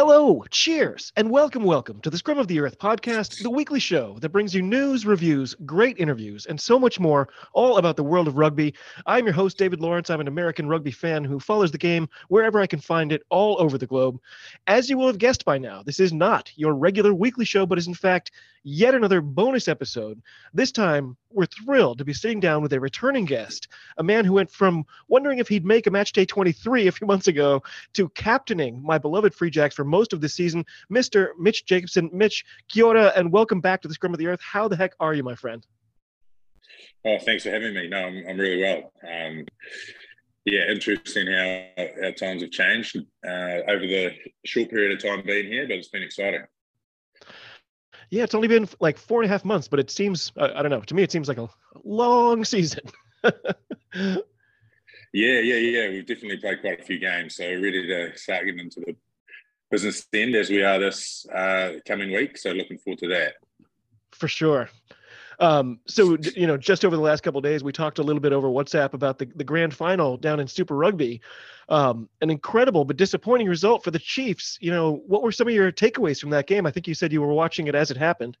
Hello, cheers, and welcome, welcome to the Scrum of the Earth podcast, the weekly show that brings you news, reviews, great interviews, and so much more, all about the world of rugby. I'm your host, David Lawrence. I'm an American rugby fan who follows the game wherever I can find it all over the globe. As you will have guessed by now, this is not your regular weekly show, but is in fact yet another bonus episode. This time, we're thrilled to be sitting down with a returning guest, a man who went from wondering if he'd make a match day 23 a few months ago to captaining my beloved Free Jacks for most of the season, Mr. Mitch Jacobson. Mitch, kia ora, and welcome back to the Scrum of the Earth. How the heck are you, my friend? Oh, thanks for having me. No, I'm, I'm really well. Um, yeah, interesting how our times have changed uh, over the short period of time being here, but it's been exciting. Yeah, it's only been like four and a half months, but it seems uh, I don't know. To me, it seems like a long season. yeah, yeah, yeah. We've definitely played quite a few games, so ready to start getting into the business end as we are this uh, coming week. So looking forward to that. For sure. Um, so you know, just over the last couple days, we talked a little bit over WhatsApp about the, the grand final down in Super Rugby. Um, an incredible but disappointing result for the Chiefs. You know, what were some of your takeaways from that game? I think you said you were watching it as it happened.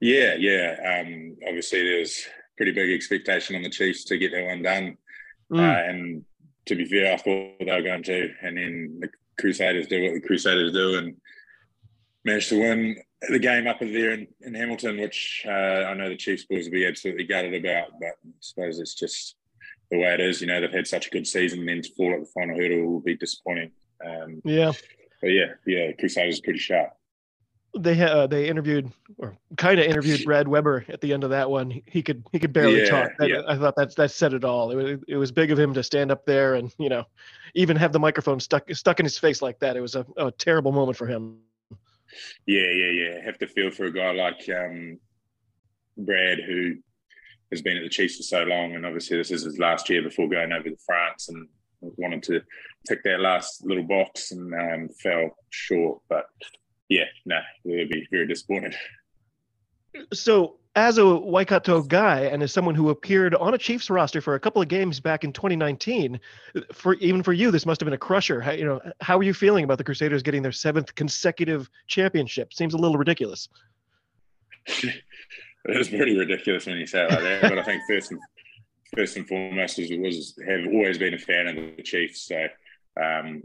Yeah, yeah. Um, obviously, there's pretty big expectation on the Chiefs to get that one done, mm. uh, and to be fair, I thought they were going to, and then the Crusaders do what the Crusaders do, and managed to win the game up there in, in Hamilton, which uh, I know the Chiefs boys will be absolutely gutted about, but I suppose it's just the way it is. You know, they've had such a good season, and then to fall at the final hurdle will be disappointing. Um, yeah. But yeah, yeah, Crusaders are pretty sharp. They uh, they interviewed or kind of interviewed Brad Weber at the end of that one. He could he could barely yeah, talk. That, yeah. I thought that that said it all. It was it was big of him to stand up there and you know even have the microphone stuck stuck in his face like that. It was a, a terrible moment for him. Yeah, yeah, yeah. Have to feel for a guy like um, Brad, who has been at the Chiefs for so long, and obviously this is his last year before going over to France, and wanted to tick that last little box and um, fell short. But yeah, no, nah, would be very disappointed. So as a Waikato guy and as someone who appeared on a Chiefs roster for a couple of games back in 2019, for even for you, this must have been a crusher. How, you know, how are you feeling about the Crusaders getting their seventh consecutive championship? Seems a little ridiculous. it is pretty ridiculous when you say it like that, but I think first and first and foremost is was have always been a fan of the Chiefs, so um,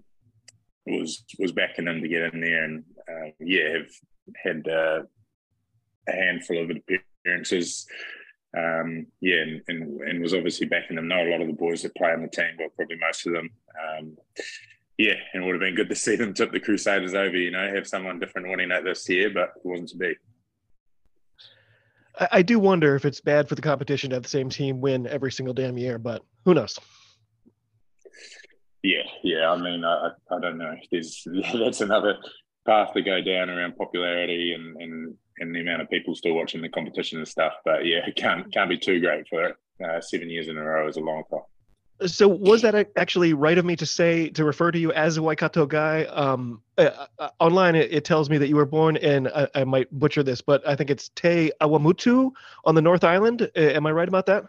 was was backing them to get in there, and uh, yeah, have had. Uh, a handful of appearances. Um, yeah, and, and, and, was obviously backing them. Know a lot of the boys that play on the team, well, probably most of them. Um, yeah, and it would have been good to see them tip the Crusaders over. You know, have someone different winning it this year, but it wasn't to be. I, I do wonder if it's bad for the competition to have the same team win every single damn year, but who knows? Yeah, yeah. I mean, I, I don't know. There's that's another path to go down around popularity and, and and the amount of people still watching the competition and stuff. But yeah, it can't can't be too great for. Uh, seven years in a row is a long time. So was that actually right of me to say to refer to you as a Waikato guy? Um, uh, uh, online, it, it, tells me that you were born in. I, I, might butcher this, but I think it's Te Awamutu on the North Island. Uh, am I right about that?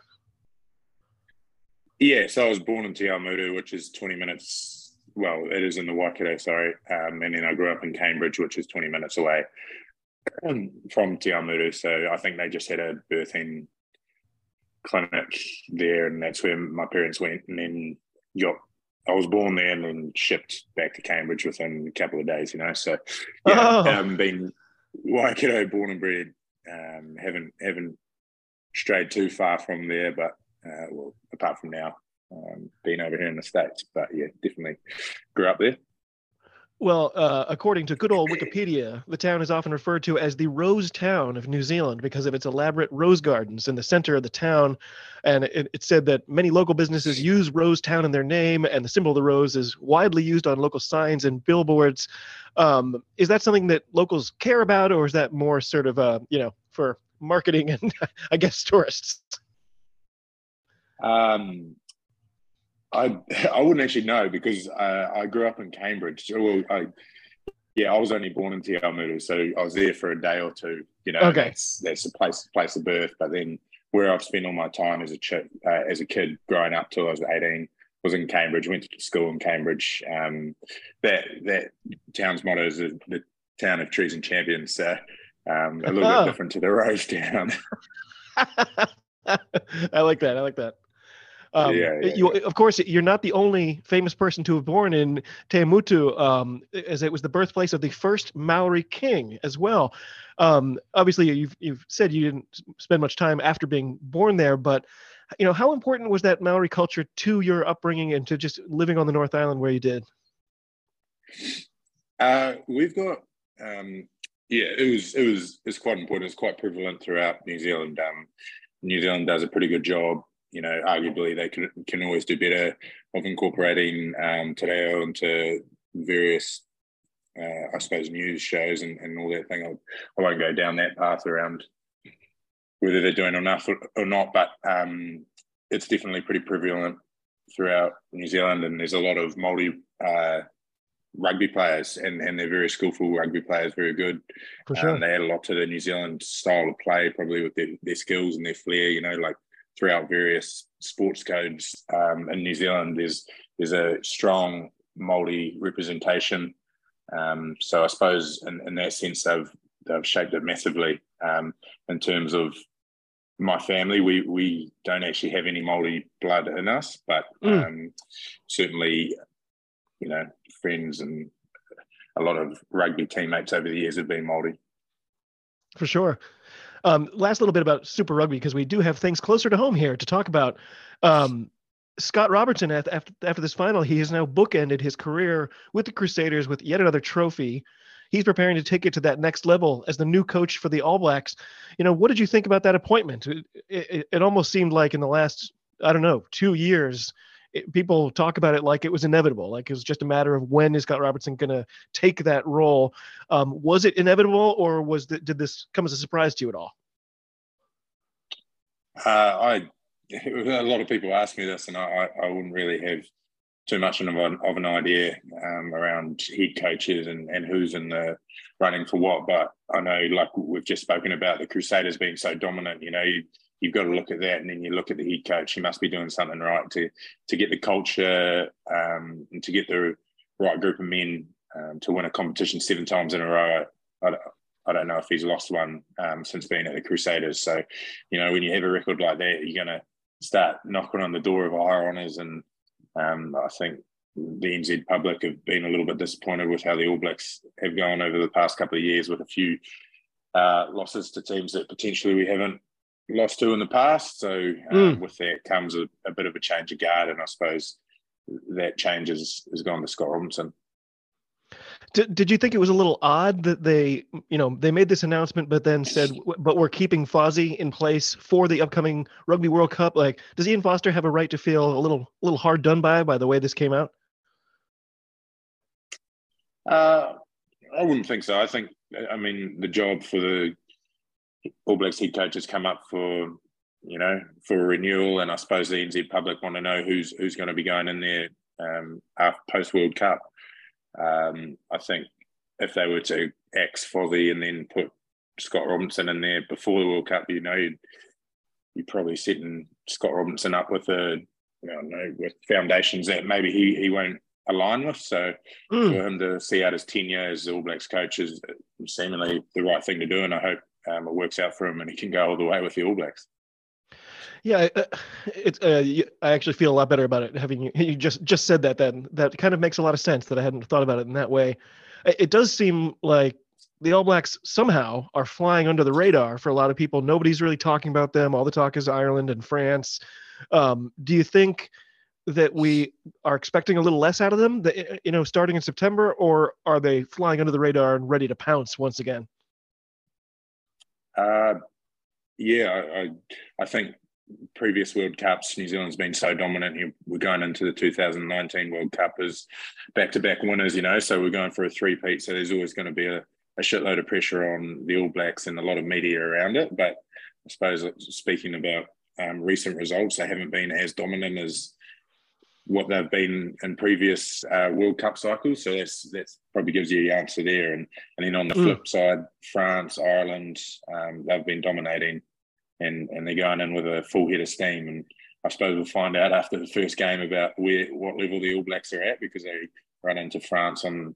Yeah, so I was born in Te Awamutu, which is 20 minutes. Well, it is in the Waikato, sorry. Um, and then I grew up in Cambridge, which is 20 minutes away from Te So I think they just had a birthing clinic there, and that's where my parents went. And then got, I was born there and then shipped back to Cambridge within a couple of days, you know. So yeah, oh. um, been Waikato born and bred. Um, haven't haven't strayed too far from there, but uh, well, apart from now, um, being over here in the states. But yeah, definitely grew up there. Well, uh, according to good old Wikipedia, the town is often referred to as the Rose Town of New Zealand because of its elaborate rose gardens in the center of the town. And it, it, said that many local businesses use Rose Town in their name, and the symbol of the rose is widely used on local signs and billboards. Um, is that something that locals care about, or is that more sort of a you know for marketing and I guess tourists? Um, I I wouldn't actually know because uh, I grew up in Cambridge. Well, I, yeah, I was only born in Te Awamutu, so I was there for a day or two. You know, Okay. that's that's the place place of birth. But then where I've spent all my time as a ch- uh, as a kid growing up till I was eighteen was in Cambridge. Went to school in Cambridge. Um, that that town's motto is the, the town of trees and champions. So um, a little Oh. bit different to the Rose Town. I like that. I like that. Um, Yeah, yeah, you, Of course, you're not the only famous person to have born in Te Awamutu, um, as it was the birthplace of the first Maori king as well. Um, obviously, you've you've said you didn't spend much time after being born there, but you know how important was that Maori culture to your upbringing and to just living on the North Island where you did? Uh, we've got um, yeah, it was it was it's quite important. It's quite prevalent throughout New Zealand. Um, New Zealand does a pretty good job. You know, arguably they can can always do better of incorporating um, into various, uh, I suppose, news shows and, and all that thing. I, I won't go down that path around whether they're doing enough or, or not, but um, it's definitely pretty prevalent throughout New Zealand, and there's a lot of multi. Uh, rugby players and, and they're very skillful rugby players, very good. For sure. Um, they add a lot to the New Zealand style of play, probably with their, their skills and their flair. You know, like throughout various sports codes um, in New Zealand, there's there's a strong Māori representation. Um, so I suppose in, in that sense, they've they've shaped it massively um, in terms of my family. We we don't actually have any Māori blood in us, but Mm. um, certainly, you know, friends and a lot of rugby teammates over the years have been Māori. For sure. Um, last little bit about Super Rugby because we do have things closer to home here to talk about. Um, Scott Robertson, after after this final, he has now bookended his career with the Crusaders with yet another trophy. He's preparing to take it to that next level as the new coach for the All Blacks. You know, what did you think about that appointment? It, it, it almost seemed like in the last, I don't know, two years, it, people talk about it like it was inevitable, like it was just a matter of when is Scott Robertson going to take that role. Um, was it inevitable, or was the, did this come as a surprise to you at all? Uh, I a lot of people ask me this, and I, I wouldn't really have too much of an, of an idea um, around head coaches and, and who's in the running for what. But I know, like we've just spoken about, the Crusaders being so dominant. You know, you, you've got to look at that, and then you look at the head coach. He must be doing something right to to get the culture um, and to get the right group of men um, to win a competition seven times in a row. I, I, don't know if he's lost one um, since being at the Crusaders. So, you know, when you have a record like that, you're going to start knocking on the door of higher honours. And um, I think the NZ public have been a little bit disappointed with how the All Blacks have gone over the past couple of years with a few uh, losses to teams that potentially we haven't lost to in the past. So, um, Mm. with that comes a, a bit of a change of guard. And I suppose that change has, has gone to Scott Robinson. Did, did you think it was a little odd that they, you know, they made this announcement, but then said, but we're keeping Fozzie in place for the upcoming Rugby World Cup? Like, does Ian Foster have a right to feel a little, a little hard done by by the way this came out? Uh, I wouldn't think so. I think, I mean, the job for the All Blacks head coach has come up for, you know, for renewal, and I suppose the NZ public want to know who's who's going to be going in there um, after post World Cup. Um, I think if they were to axe Fozzie and then put Scott Robinson in there before the World Cup, you know, you'd, you're probably setting Scott Robinson up with a, know, with foundations that maybe he he won't align with. So Mm. for him to see out his tenure as All Blacks coach is seemingly the right thing to do, and I hope um, it works out for him and he can go all the way with the All Blacks. Yeah, uh, it's. Uh, I actually feel a lot better about it having you. You just just said that. Then that kind of makes a lot of sense that I hadn't thought about it in that way. It, does seem like the All Blacks somehow are flying under the radar for a lot of people. Nobody's really talking about them. All the talk is Ireland and France. Um, do you think that we are expecting a little less out of them, you know, starting in September, or are they flying under the radar and ready to pounce once again? Uh, yeah, I, I, think previous World Cups, New Zealand's been so dominant. We're going into the 2019 World Cup as back-to-back winners, you know. So we're going for a three-peat. So there's always going to be a, a shitload of pressure on the All Blacks and a lot of media around it. But I suppose speaking about um, recent results, they haven't been as dominant as what they've been in previous uh, World Cup cycles. So that's that's probably gives you the answer there. And and then on the mm. flip side, France, Ireland, um, they've been dominating, and and they're going in with a full head of steam. And I suppose we'll find out after the first game about where what level the All Blacks are at because they run into France on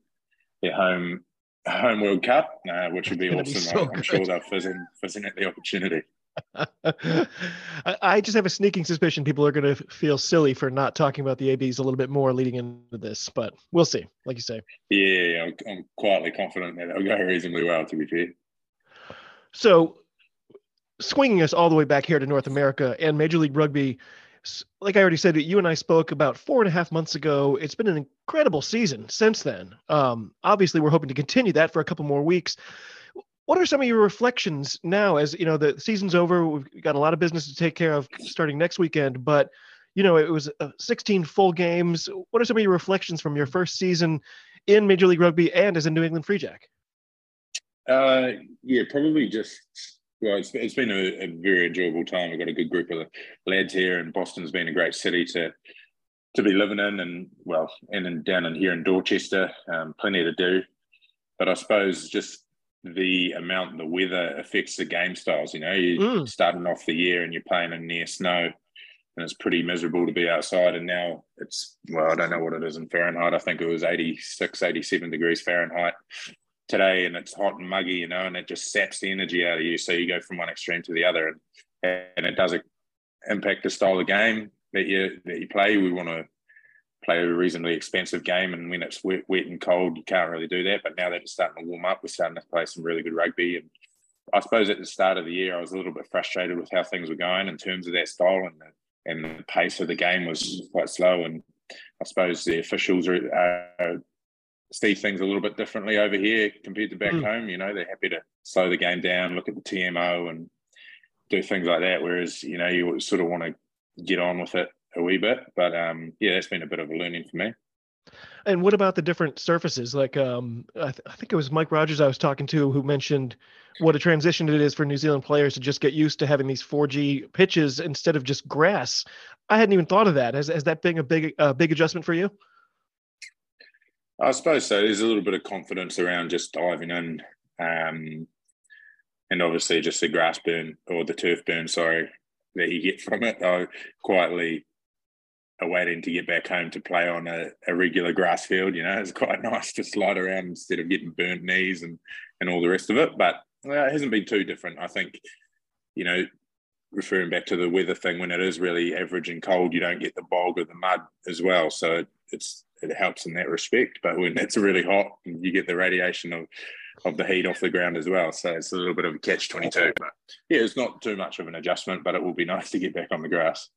their home home World Cup, uh, which would be awesome. So I'm, sure they're fizzing fizzing at the opportunity. I just have a sneaking suspicion people are going to feel silly for not talking about the ABs a little bit more leading into this, but we'll see. Like you say. Yeah, I'm, I'm quietly confident that it'll go reasonably well. To be fair. So, swinging us all the way back here to North America and Major League Rugby, like I already said, you and I spoke about four and a half months ago. It's been an incredible season since then. Um, obviously, we're hoping to continue that for a couple more weeks what are some of your reflections now as you know the season's over we've got a lot of business to take care of starting next weekend but you know it was uh, 16 full games. What are some of your reflections from your first season in major league rugby and as a new england free jack? Uh, yeah probably just well it's, it's been a, a, very enjoyable time. We've got a good group of lads here and boston's been a great city to to be living in and well and, and down in here in dorchester um, plenty to do. But i suppose just the amount the weather affects the game styles. You know, you're mm. starting off the year and you're playing in near snow and it's pretty miserable to be outside. And now it's, well, I don't know what it is in Fahrenheit. I think it was 86, 87 degrees Fahrenheit today and it's hot and muggy, you know, and it just saps the energy out of you. So you go from one extreme to the other and, and it does impact the style of game that you, that you play. We want to play a reasonably expensive game. And when it's wet, wet and cold, you can't really do that. But now that it's starting to warm up, we're starting to play some really good rugby. And I suppose at the start of the year, I was a little bit frustrated with how things were going in terms of that style and the, and the pace of the game was quite slow. And I suppose the officials are, uh, see things a little bit differently over here compared to back mm. home. You know, they're happy to slow the game down, look at the TMO, and do things like that. Whereas you know, you sort of want to get on with it a wee bit. But um, yeah, that's been a bit of a learning for me. And what about the different surfaces? Like, um, I, th- I, think it was Mike Rogers I was talking to who mentioned what a transition it is for New Zealand players to just get used to having these 4G pitches instead of just grass. I hadn't even thought of that. Has, has that been a big, uh, big adjustment for you? I suppose so. There's a little bit of confidence around just diving in, um, and obviously just the grass burn or the turf burn, sorry, that you get from it. I quietly waiting to get back home to play on a, a, regular grass field. You know, it's quite nice to slide around instead of getting burnt knees and and all the rest of it. But well, it hasn't been too different. I think, you know, referring back to the weather thing, when it is really average and cold, you don't get the bog or the mud as well. So it's it helps in that respect. But when it's really hot, you get the radiation of of the heat off the ground as well. So it's a little bit of a catch twenty two. But yeah, it's not too much of an adjustment, but it will be nice to get back on the grass.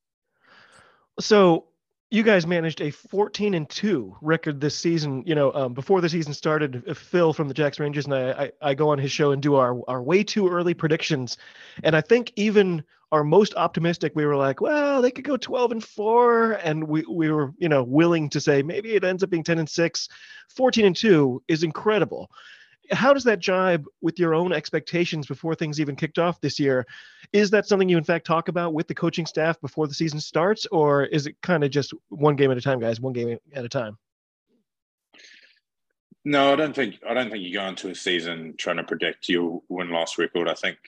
So you guys managed a 14 and 2 record this season. You know, um, before the season started, uh, Phil from the Jacks Rangers and I, I, I, go on his show and do our, our way too early predictions. And I think even our most optimistic, we were like, well, they could go 12 and 4. And we, we were, you know, willing to say maybe it ends up being 10 and 6. 14 and 2 is incredible how does that jibe with your own expectations before things even kicked off this year? Is that something you in fact talk about with the coaching staff before the season starts, or is it kind of just one game at a time, guys, one game at a time? No, I don't think I don't think you go into a season trying to predict your win loss record. I think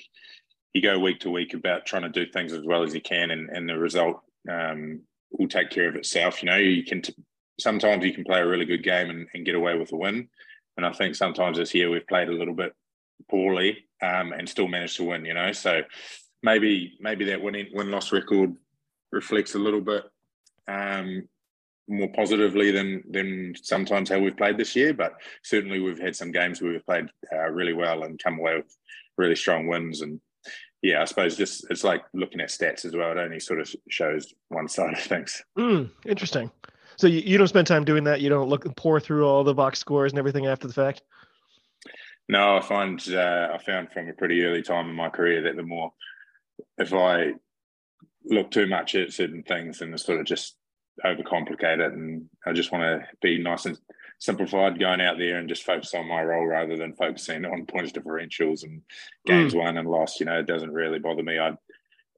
you go week to week about trying to do things as well as you can, and, and the result um, will take care of itself. You know, you can t- sometimes you can play a really good game and, and get away with a win, and I think sometimes this year we've played a little bit poorly um, and still managed to win. You know, so maybe maybe that winning win loss record reflects a little bit um, more positively than than sometimes how we've played this year. But certainly we've had some games where we've played uh, really well and come away with really strong wins. And yeah, I suppose just it's like looking at stats as well. It only sort of shows one side of things. Mm, interesting. So you, you don't spend time doing that. You don't look and pore through all the box scores and everything after the fact. No, I find uh, I found from a pretty early time in my career that the more if I look too much at certain things and sort of just overcomplicate it, and I just want to be nice and simplified going out there and just focus on my role rather than focusing on points differentials and games mm. won and lost. You know, it doesn't really bother me. I,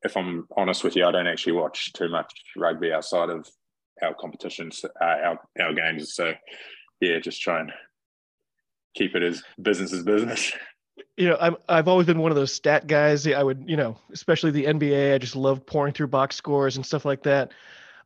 if I'm honest with you, I don't actually watch too much rugby outside of our competitions, uh, our our games. So yeah, just try and keep it as business as business. You know, I'm I've always been one of those stat guys. I would, you know, especially the NBA. I just love poring through box scores and stuff like that.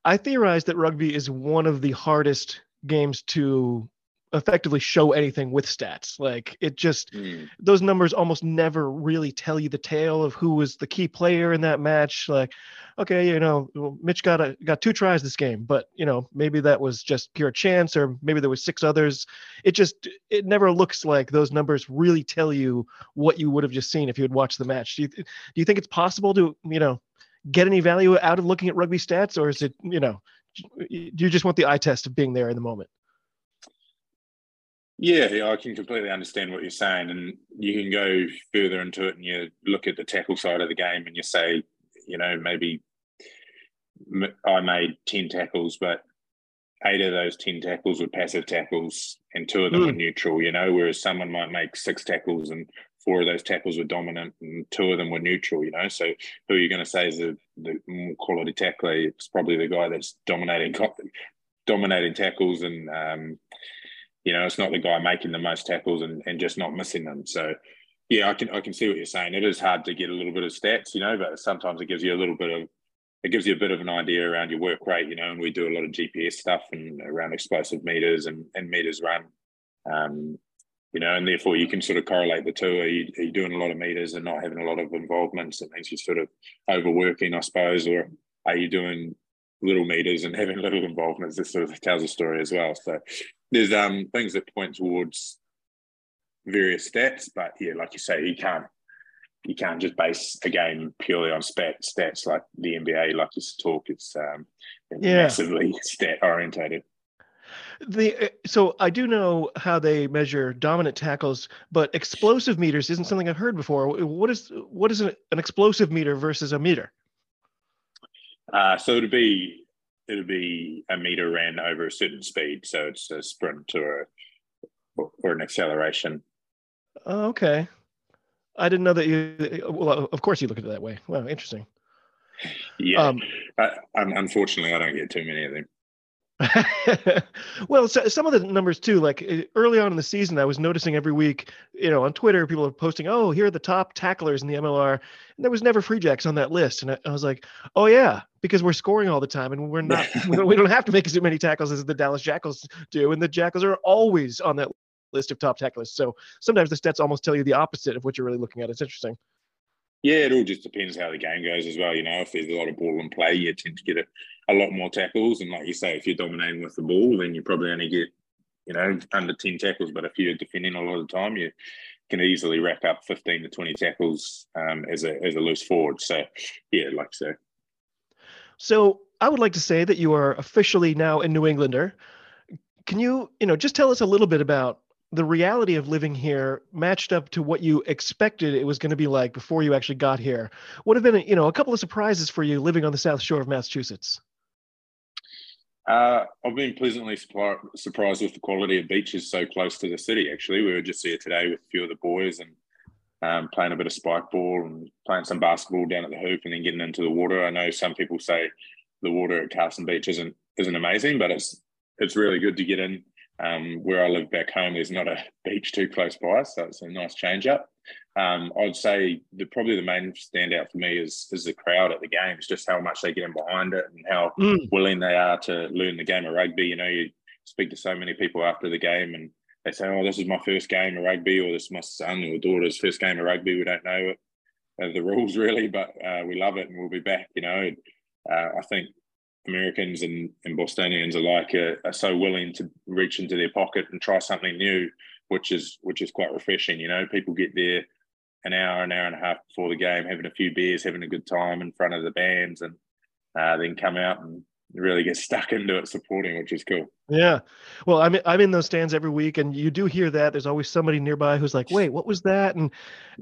I theorize that rugby is one of the hardest games to effectively show anything with stats. Like it just mm. those numbers almost never really tell you the tale of who was the key player in that match. Like, okay, you know, Mitch got a got two tries this game, but you know, maybe that was just pure chance, or maybe there was six others. It just it never looks like those numbers really tell you what you would have just seen if you had watched the match. Do you do you think it's possible to you know get any value out of looking at rugby stats, or is it you know do you just want the eye test of being there in the moment? Yeah, I can completely understand what you're saying, and you can go further into it and you look at the tackle side of the game and you say, you know, maybe I made ten tackles, but eight of those ten tackles were passive tackles, and two of them mm. were hmm. neutral. You know, whereas someone might make six tackles and four of those tackles were dominant and two of them were neutral. You know, so who are you going to say is the, the more quality tackler? It's probably the guy that's dominating dominating tackles and um, you know, it's not the guy making the most tackles and, and just not missing them. So, yeah, I can I can see what you're saying. It is hard to get a little bit of stats, you know, but sometimes it gives you a little bit of it gives you a bit of an idea around your work rate, you know. And we do a lot of GPS stuff and around explosive meters and, and meters run, um, you know, and therefore you can sort of correlate the two. Are you, are you doing a lot of meters and not having a lot of involvements? It means you're sort of overworking, I suppose, or are you doing little meters and having little involvements? This sort of tells a story as well. So there's um things that point towards various stats, but yeah, like you say, you can't you can't just base a game purely on stat, stats like the NBA like this talk. It's um, yeah. massively stat orientated. The uh, so I do know how they measure dominant tackles, but explosive meters isn't something I've heard before. What is what is an, an explosive meter versus a meter? Uh, so it'd be it'll be a meter ran over a certain speed. So it's a sprint or, or an acceleration. Oh, okay. I didn't know that you, well, of course you look at it that way. Wow, interesting. Yeah. Um, I, unfortunately, I don't get too many of them. well, so, some of the numbers too. Like eh, early on in the season, I was noticing every week, you know, on Twitter, people are posting, "Oh, here are the top tacklers in the MLR," and there was never Free Jacks on that list. And I, I was like, "Oh yeah, because we're scoring all the time, and we're not. we don't have to make as many tackles as the Dallas Jackals do, and the Jackals are always on that list of top tacklers. So sometimes the stats almost tell you the opposite of what you're really looking at. It's interesting." Yeah, it all just depends how the game goes as well. You know, if there's a lot of ball and play, you tend to get a a lot more tackles. And like you say, if you're dominating with the ball, then you probably only get, you know, under 10 tackles. But if you're defending a lot of time, you can easily rack up 15 to 20 tackles um, as, a, as a loose forward. So, yeah, like so. So I would like to say that you are officially now a New Englander. Can you, you know, just tell us a little bit about the reality of living here matched up to what you expected it was going to be like before you actually got here? What have been, you know, a couple of surprises for you living on the South Shore of Massachusetts? Uh, I've been pleasantly surprised with the quality of beaches so close to the city. Actually, we were just here today with a few of the boys and um, playing a bit of spike ball and playing some basketball down at the hoop, and then getting into the water. I know some people say the water at Carson Beach isn't isn't amazing, but it's it's really good to get in. Um, where I live back home, there's not a beach too close by, so it's a nice change up. Um, I'd say the probably the main standout for me is is the crowd at the games, just how much they get in behind it and how mm. willing they are to learn the game of rugby. You know, you speak to so many people after the game and they say, "Oh, this is my first game of rugby," or "This is my son or daughter's first game of rugby." We don't know it, uh, the rules really, but uh, we love it and we'll be back. You know, uh, I think Americans and, and Bostonians alike are, are so willing to reach into their pocket and try something new, which is which is quite refreshing. You know, people get there an hour, an hour and a half before the game, having a few beers, having a good time in front of the bands, and uh, then come out and really get stuck into it supporting, which is cool. Yeah. Well, I'm I'm in those stands every week, and you do hear that. There's always somebody nearby who's like, "Wait, what was that?" And,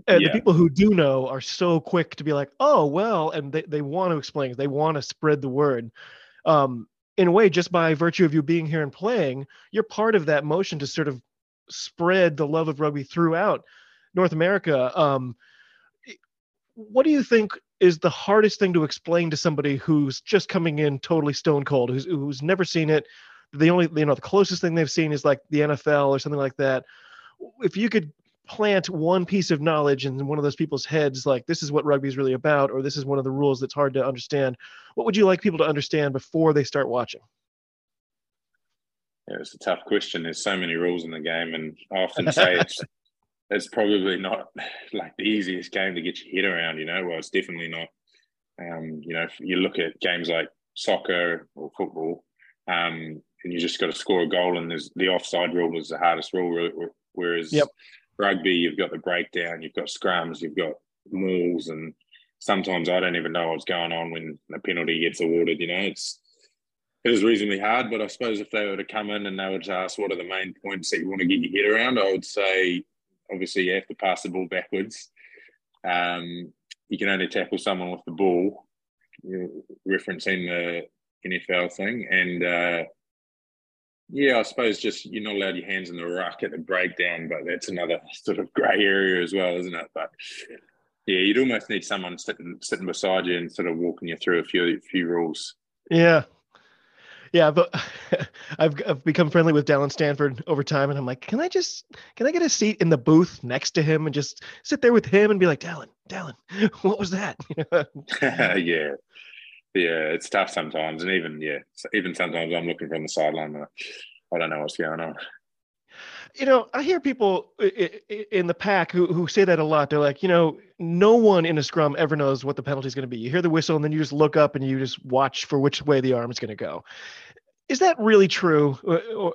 and yeah. the people who do know are so quick to be like, "Oh, well," and they, they want to explain. They want to spread the word. Um, in a way, just by virtue of you being here and playing, you're part of that motion to sort of spread the love of rugby throughout North America. Um, what do you think is the hardest thing to explain to somebody who's just coming in totally stone cold, who's who's never seen it? The only you know the closest thing they've seen is like the NFL or something like that. If you could plant one piece of knowledge in one of those people's heads like this is what rugby is really about or this is one of the rules that's hard to understand what would you like people to understand before they start watching yeah, it's a tough question there's so many rules in the game and i often say it's it's probably not like the easiest game to get your head around you know well it's definitely not um, you know if you look at games like soccer or football um, and you just got to score a goal and there's the offside rule is the hardest rule whereas yep rugby, you've got the breakdown, you've got scrums, you've got mauls, and sometimes I don't even know what's going on when a penalty gets awarded. You know, it's it is reasonably hard, but I suppose if they were to come in and they were to ask what are the main points that you want to get your head around, I would say obviously you have to pass the ball backwards. Um, you can only tackle someone with the ball, referencing the NFL thing, and uh, yeah, I suppose just you're not allowed your hands in the ruck at the breakdown, but that's another sort of grey area as well, isn't it? But yeah, you'd almost need someone sitting sitting beside you and sort of walking you through a few few rules. Yeah, yeah, but I've I've become friendly with Dallin Stanford over time, and I'm like, can I just can I get a seat in the booth next to him and just sit there with him and be like, Dallin, Dallin, what was that? yeah, yeah, it's tough sometimes, and even yeah, even sometimes I'm looking from the sideline. And I don't know what's going on. You know, I hear people in the pack who, who say that a lot. They're like, you know, no one in a scrum ever knows what the penalty is going to be. You hear the whistle, and then you just look up and you just watch for which way the arm is going to go. Is that really true?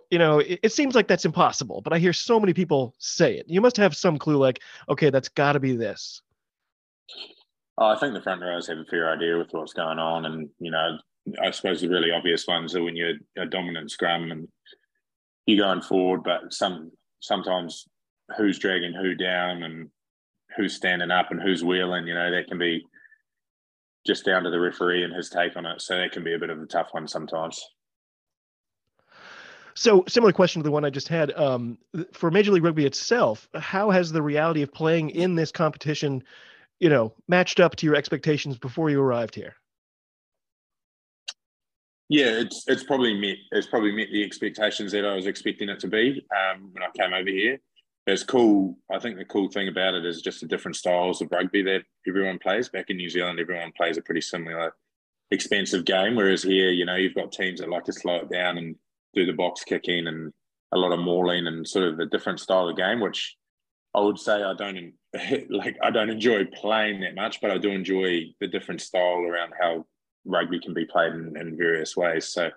You know, it, it seems like that's impossible, but I hear so many people say it. You must have some clue, like, okay, that's got to be this. Oh, I think the front rows have a fair idea with what's going on, and you know, I suppose the really obvious ones are when you're a dominant scrum and you're going forward, but some sometimes who's dragging who down and who's standing up and who's wheeling, you know, that can be just down to the referee and his take on it. So that can be a bit of a tough one sometimes. So, similar question to the one I just had. Um, for Major League Rugby itself, how has the reality of playing in this competition you know, matched up to your expectations before you arrived here? Yeah, it's it's probably met it's probably met the expectations that I was expecting it to be um, when I came over here. It's cool. I think the cool thing about it is just the different styles of rugby that everyone plays. Back in New Zealand, everyone plays a pretty similar, expensive game. Whereas here, you know, you've got teams that like to slow it down and do the box kicking and a lot of mauling and sort of a different style of game, which I would say I don't like I don't enjoy playing that much, but I do enjoy the different style around how rugby can be played in, in various ways. So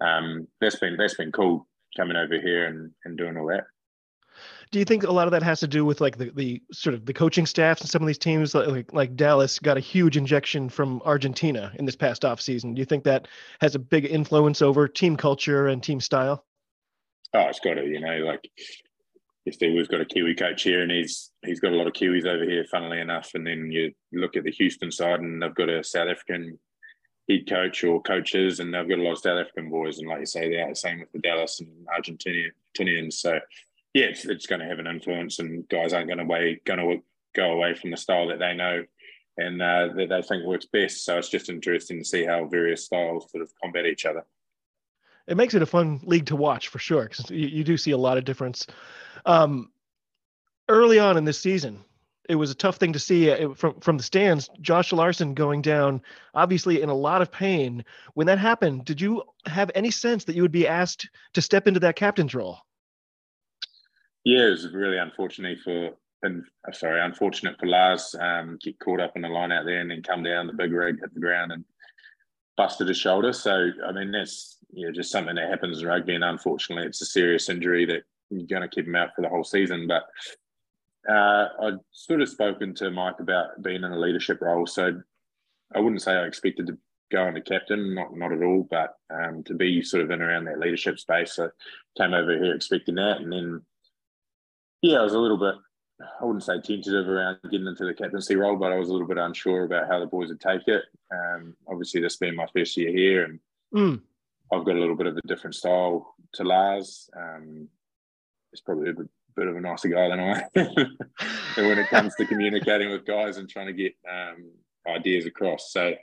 um, that's been that's been cool coming over here and, and doing all that. Do you think a lot of that has to do with like the, the sort of the coaching staffs and some of these teams like like Dallas got a huge injection from Argentina in this past off season? Do you think that has a big influence over team culture and team style? Oh, it's got to, you know, like yesterday we've got a Kiwi coach here, and he's he's got a lot of Kiwis over here, funnily enough. And then you look at the Houston side, and they've got a South African head coach or coaches, and they've got a lot of South African boys. And like you say, they're the same with the Dallas and Argentinians. So yeah, it's, it's going to have an influence, and guys aren't going to way going to go away from the style that they know and uh, that they think works best. So it's just interesting to see how various styles sort of combat each other it makes it a fun league to watch for sure because you, you, do see a lot of difference. Um, early on in this season, it was a tough thing to see uh, from from the stands. Josh Larson going down, obviously in a lot of pain. When that happened, did you have any sense that you would be asked to step into that captain's role? Yeah, it was really unfortunate for and sorry, unfortunate for Lars. Um, get caught up in the line out there and then come down the big rig, hit the ground, and busted his shoulder. So I mean, that's you know, just something that happens in rugby, and unfortunately, it's a serious injury that you're going to keep him out for the whole season. But uh, I'd sort of spoken to Mike about being in a leadership role, so I wouldn't say I expected to go into captain, not not at all, but um, to be sort of in around that leadership space. So came over here expecting that, and then yeah, I was a little bit. I wouldn't say tentative around getting into the captaincy role, but I was a little bit unsure about how the boys would take it. Um, obviously, this being my first year here, and mm. I've got a little bit of a different style to Lars. Um, he's probably a bit of a nicer guy than I when it comes to communicating with guys and trying to get um, ideas across. So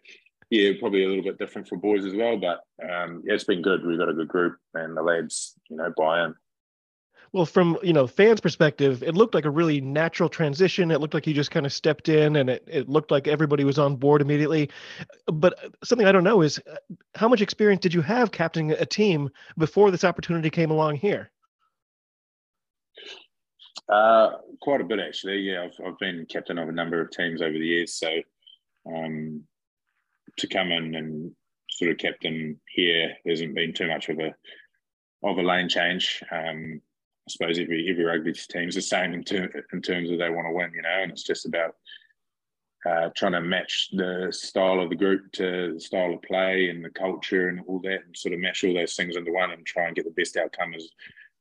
yeah, probably a little bit different for boys as well. But um, yeah, it's been good. We've got a good group, and the lads, you know, buy in. Well, from you know fans' perspective, it looked like a really natural transition. It looked like you just kind of stepped in, and it, it looked like everybody was on board immediately. But something I don't know is uh, how much experience did you have captaining a team before this opportunity came along here? Uh, quite a bit actually. Yeah, I've, I've been captain of a number of teams over the years, so um, to come in and sort of captain here hasn't been too much of a of a lane change. Um, I suppose every every rugby team's the same in, ter- in terms of they want to win, you know, and it's just about uh, trying to match the style of the group to the style of play and the culture and all that, and sort of match all those things into one and try and get the best outcome as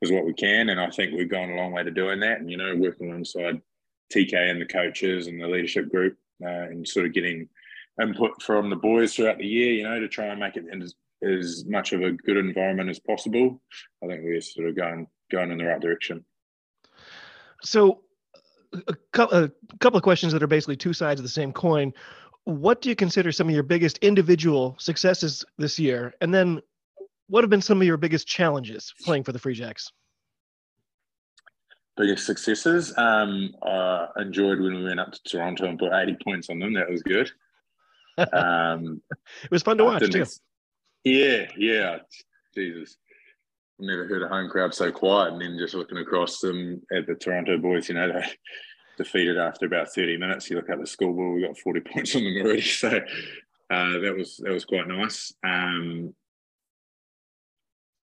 as what we can. And I think we've gone a long way to doing that. And you know, working alongside TK and the coaches and the leadership group, uh, and sort of getting input from the boys throughout the year, you know, to try and make it as, as much of a good environment as possible. I think we're sort of going going in the right direction. So, a, a couple of questions that are basically two sides of the same coin. What do you consider some of your biggest individual successes this year? And then, what have been some of your biggest challenges playing for the Free Jacks? Biggest successes. Um, I enjoyed when we went up to Toronto and put 80 points on them. That was good. Um, it was fun to watch too. Yeah, yeah. Jesus. Never heard a home crowd so quiet. And then just looking across them at the Toronto boys, you know, they defeated after about 30 minutes. You look at the scoreboard, we got 40 points on them already. So uh, that was that was quite nice. Um,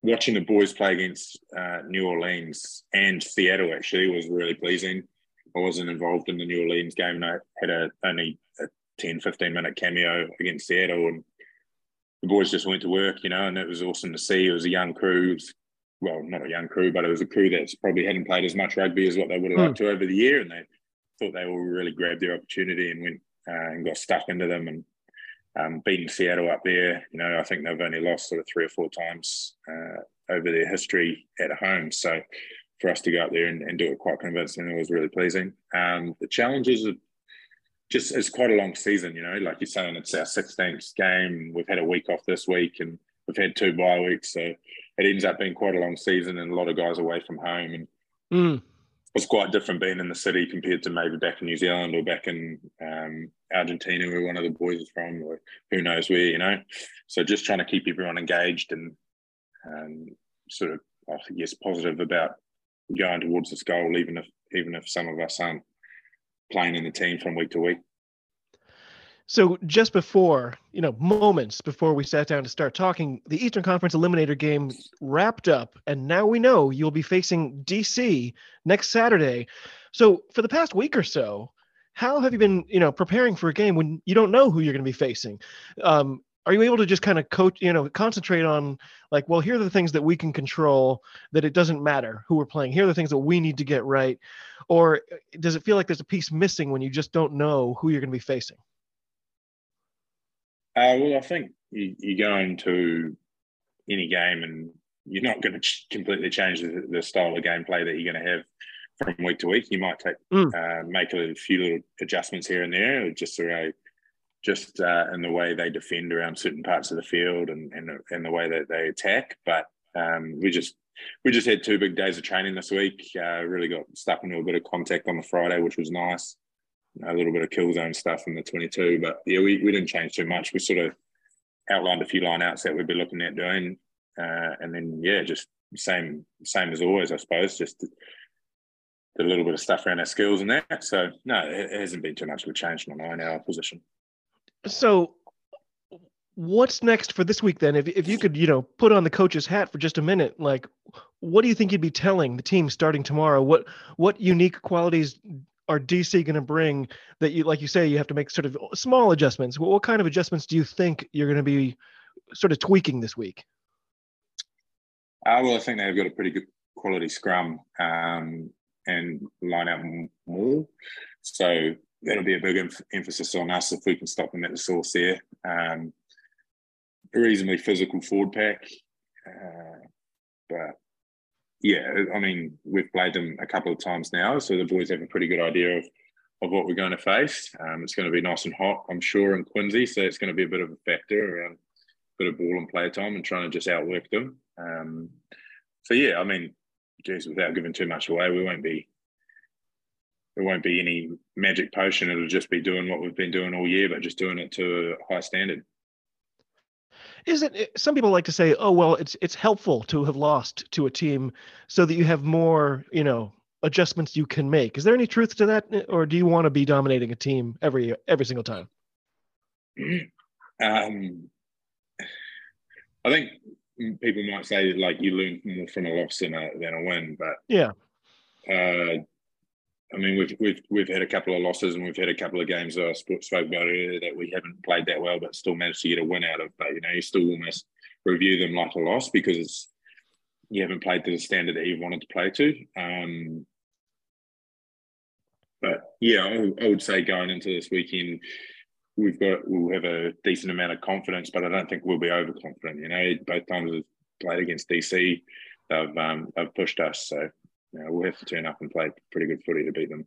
watching the boys play against uh, New Orleans and Seattle actually was really pleasing. I wasn't involved in the New Orleans game and I had a, only a 10, 15 minute cameo against Seattle and the boys just went to work, you know, and it was awesome to see. It was a young crew, well, not a young crew, but it was a crew that's probably hadn't played as much rugby as what they would have liked to over the year. And they thought they all really grabbed their opportunity and went uh, and got stuck into them and um, beating Seattle up there. You know, I think they've only lost sort of three or four times uh, over their history at home. So for us to go up there and, and do it quite convincingly was really pleasing. Um, the challenges of just it's quite a long season, you know. Like you're saying, it's our 16th game. We've had a week off this week, and we've had two bye weeks, so it ends up being quite a long season, and a lot of guys away from home, and mm. it's quite different being in the city compared to maybe back in New Zealand or back in um, Argentina, where one of the boys is from, or who knows where, you know. So just trying to keep everyone engaged and um, sort of, I guess, positive about going towards this goal, even if even if some of us aren't playing in the team from week to week. So just before, you know, moments before we sat down to start talking, the Eastern Conference Eliminator game wrapped up, and now we know you'll be facing DC next Saturday. So for the past week or so, how have you been, you know, preparing for a game when you don't know who you're going to be facing? Um, are you able to just kind of coach you know concentrate on like well here are the things that we can control that it doesn't matter who we're playing. Here are the things that we need to get right. Or uh, does it feel like there's a piece missing when you just don't know who you're going to be facing? Uh, well i think you, you go into any game and you're not going to completely change the, the, style of gameplay that you're going to have from week to week you might take mm. uh, make a few little adjustments here and there just to just uh, in the way they defend around certain parts of the field and and, and the way that they attack. But um, we just we just had two big days of training this week. Uh, really got stuck into a bit of contact on the Friday, which was nice. A little bit of kill zone stuff in the 22, but yeah, we, we didn't change too much. We sort of outlined a few lineouts that we'd be looking at doing, uh, and then yeah, just same same as always, I suppose. Just did a little bit of stuff around our skills and that. So no, it hasn't been too much of a change in our position. So what's next for this week then? If if you could, you know, put on the coach's hat for just a minute, like what do you think you'd be telling the team starting tomorrow? What what unique qualities are DC going to bring that you like you say you have to make sort of small adjustments? What, what kind of adjustments do you think you're going to be sort of tweaking this week? Uh, well, I think they've got a pretty good quality scrum um, and line out maul. So that'll be a big em- emphasis on us if we can stop them at the source there. Um, reasonably physical forward pack. Uh, but yeah, I mean, we've played them a couple of times now, so the boys have a pretty good idea of, of what we're going to face. Um, it's going to be nice and hot, I'm sure, in Quincy, so it's going to be a bit of a factor around a bit of ball and play time and trying to just outwork them. Um, so yeah, I mean, geez, without giving too much away, we won't be there won't be any magic potion. It'll just be doing what we've been doing all year, but just doing it to a high standard. Is it? Some people like to say, "Oh, well, it's it's helpful to have lost to a team so that you have more, you know, adjustments you can make." Is there any truth to that, or do you want to be dominating a team every every single time? Um, I think people might say like you learn more from a loss than a than a win, but yeah. Uh, I mean, we've we've we've had a couple of losses and we've had a couple of games that I spoke about earlier that we haven't played that well, but still managed to get a win out of. But you know, you still almost review them like a loss because it's you haven't played to the standard that you wanted to play to. Um, but yeah, I, I would say going into this weekend, we've got we'll have a decent amount of confidence, but I don't think we'll be overconfident. You know, both times we've played against DC, they've um, they've pushed us, so you know, we'll have to turn up and play pretty good footy to beat them.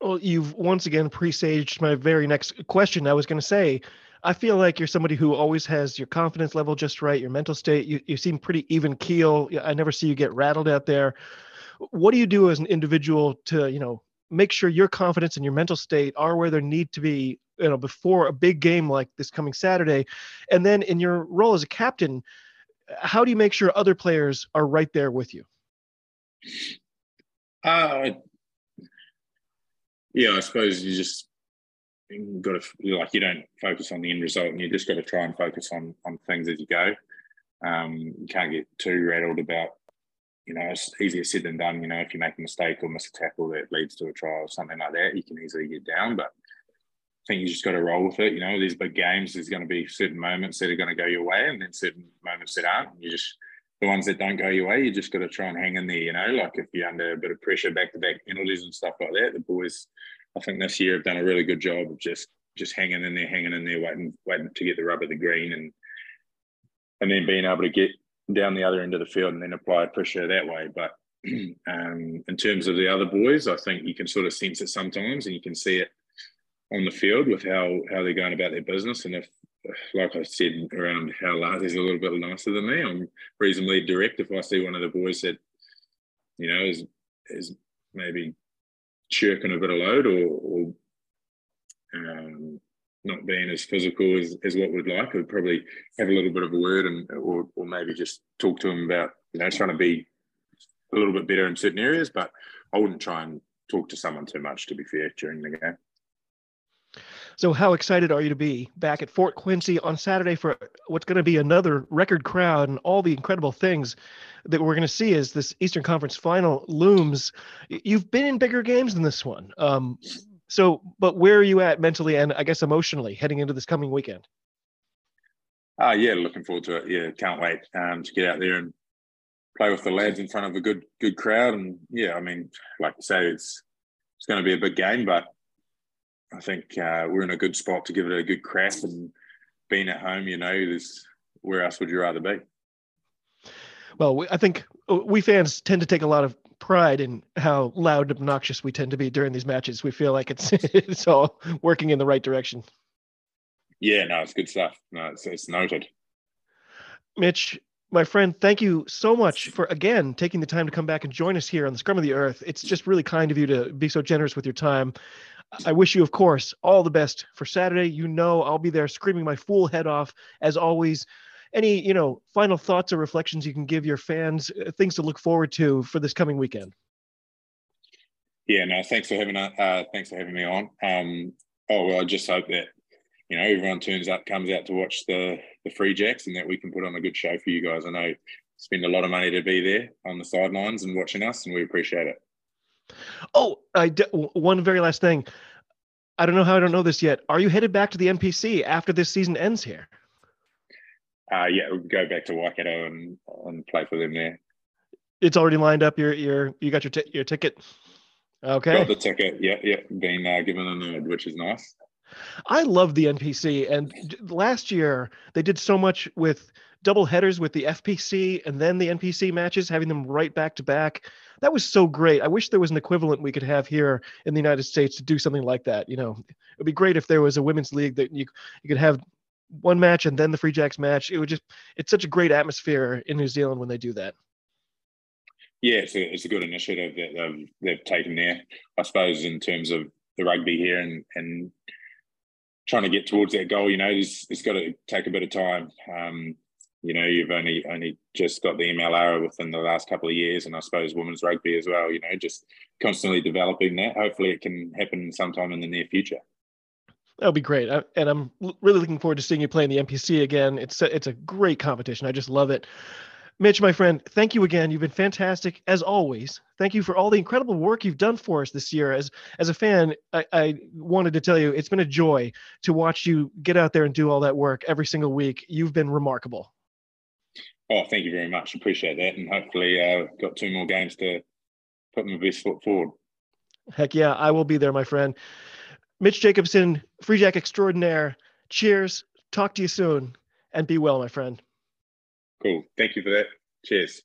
Well, you've once again presaged my very next question. I was going to say, I feel like you're somebody who always has your confidence level just right, your mental state. You, you seem pretty even keel. I never see you get rattled out there. What do you do as an individual to, you know, make sure your confidence and your mental state are where they need to be, you know, before a big game like this coming Saturday? And then in your role as a captain, how do you make sure other players are right there with you? Uh, yeah, I suppose you just got to like you don't focus on the end result, and you just got to try and focus on on things as you go. Um, you can't get too rattled about, you know, it's easier said than done. You know, if you make a mistake or miss a tackle that leads to a try or something like that, you can easily get down. But I think you just got to roll with it. You know, these big games, there's going to be certain moments that are going to go your way, and then certain moments that aren't. You just the ones that don't go your way, you just got to try and hang in there. You know, like if you're under a bit of pressure, back to back penalties and stuff like that. The boys, I think this year have done a really good job of just just hanging in there, hanging in there, waiting waiting to get the rub of the green, and and then being able to get down the other end of the field and then apply pressure that way. But um, in terms of the other boys, I think you can sort of sense it sometimes, and you can see it on the field with how how they're going about their business. And if like I said around how Lars is a little bit nicer than me. I'm reasonably direct. If I see one of the boys that, you know, is is maybe shirking a bit of load or, or um, not being as physical as, as what we'd like, I'd probably have a little bit of a word and or, or maybe just talk to him about, you know, trying to be a little bit better in certain areas. But I wouldn't try and talk to someone too much, to be fair, during the game. So, how excited are you to be back at Fort Quincy on Saturday for what's going to be another record crowd and all the incredible things that we're going to see as this Eastern Conference final looms? You've been in bigger games than this one. Um, so, but where are you at mentally and I guess emotionally heading into this coming weekend? Uh, yeah, looking forward to it. Yeah, can't wait um, to get out there and play with the lads in front of a good good crowd. And yeah, I mean, like you say, it's it's going to be a big game, but I think uh, we're in a good spot to give it a good crack. And being at home, you know, there's where else would you rather be? Well, we, I think uh, we fans tend to take a lot of pride in how loud and obnoxious we tend to be during these matches. We feel like it's it's all working in the right direction. Yeah, no, it's good stuff. No, it's, it's noted. Mitch, my friend, thank you so much for again taking the time to come back and join us here on the Scrum of the Earth. It's just really kind of you to be so generous with your time. I wish you, of course, all the best for Saturday. You know, I'll be there screaming my fool head off as always. Any, you know, final thoughts or reflections you can give your fans, uh, things to look forward to for this coming weekend? Yeah, no, thanks for having uh, thanks for having me on. Um, oh well, I just hope that you know everyone turns up, comes out to watch the the free jacks, and that we can put on a good show for you guys. I know spend a lot of money to be there on the sidelines and watching us, and we appreciate it. Oh, I d- one very last thing. I don't know how I don't know this yet. Are you headed back to the NPC after this season ends here? Uh, yeah, we'll go back to Waikato and, and play for them there. It's already lined up. Your your you got your t- your ticket. Okay. Got the ticket. Yeah, yeah. Been uh, given a nod, which is nice. I love the NPC, and last year they did so much with double headers with the FPC and then the NPC matches, having them right back to back. That was so great. I wish there was an equivalent we could have here in the United States to do something like that. You know, it'd be great if there was a women's league that you you could have one match and then the Free Jacks match. It would just it's such a great atmosphere in New Zealand when they do that. Yeah, it's a, it's a good initiative that they've, they've taken there. I suppose in terms of the rugby here and and trying to get towards that goal, you know, it's, it's got to take a bit of time. Um, you know, you've only only just got the MLR within the last couple of years, and I suppose women's rugby as well. You know, just constantly developing that. Hopefully, it can happen sometime in the near future. That would be great, and I'm really looking forward to seeing you play in the NPC again. It's a, it's a great competition. I just love it. Mitch, my friend, thank you again. You've been fantastic as always. Thank you for all the incredible work you've done for us this year. As as a fan, I, I, wanted to tell you it's been a joy to watch you get out there and do all that work every single week. You've been remarkable. Oh, thank you very much. Appreciate that, and hopefully, uh, got two more games to put my best foot forward. Heck yeah, I will be there, my friend. Mitch Jacobson, Free Jack extraordinaire. Cheers. Talk to you soon, and be well, my friend. Cool. Thank you for that. Cheers.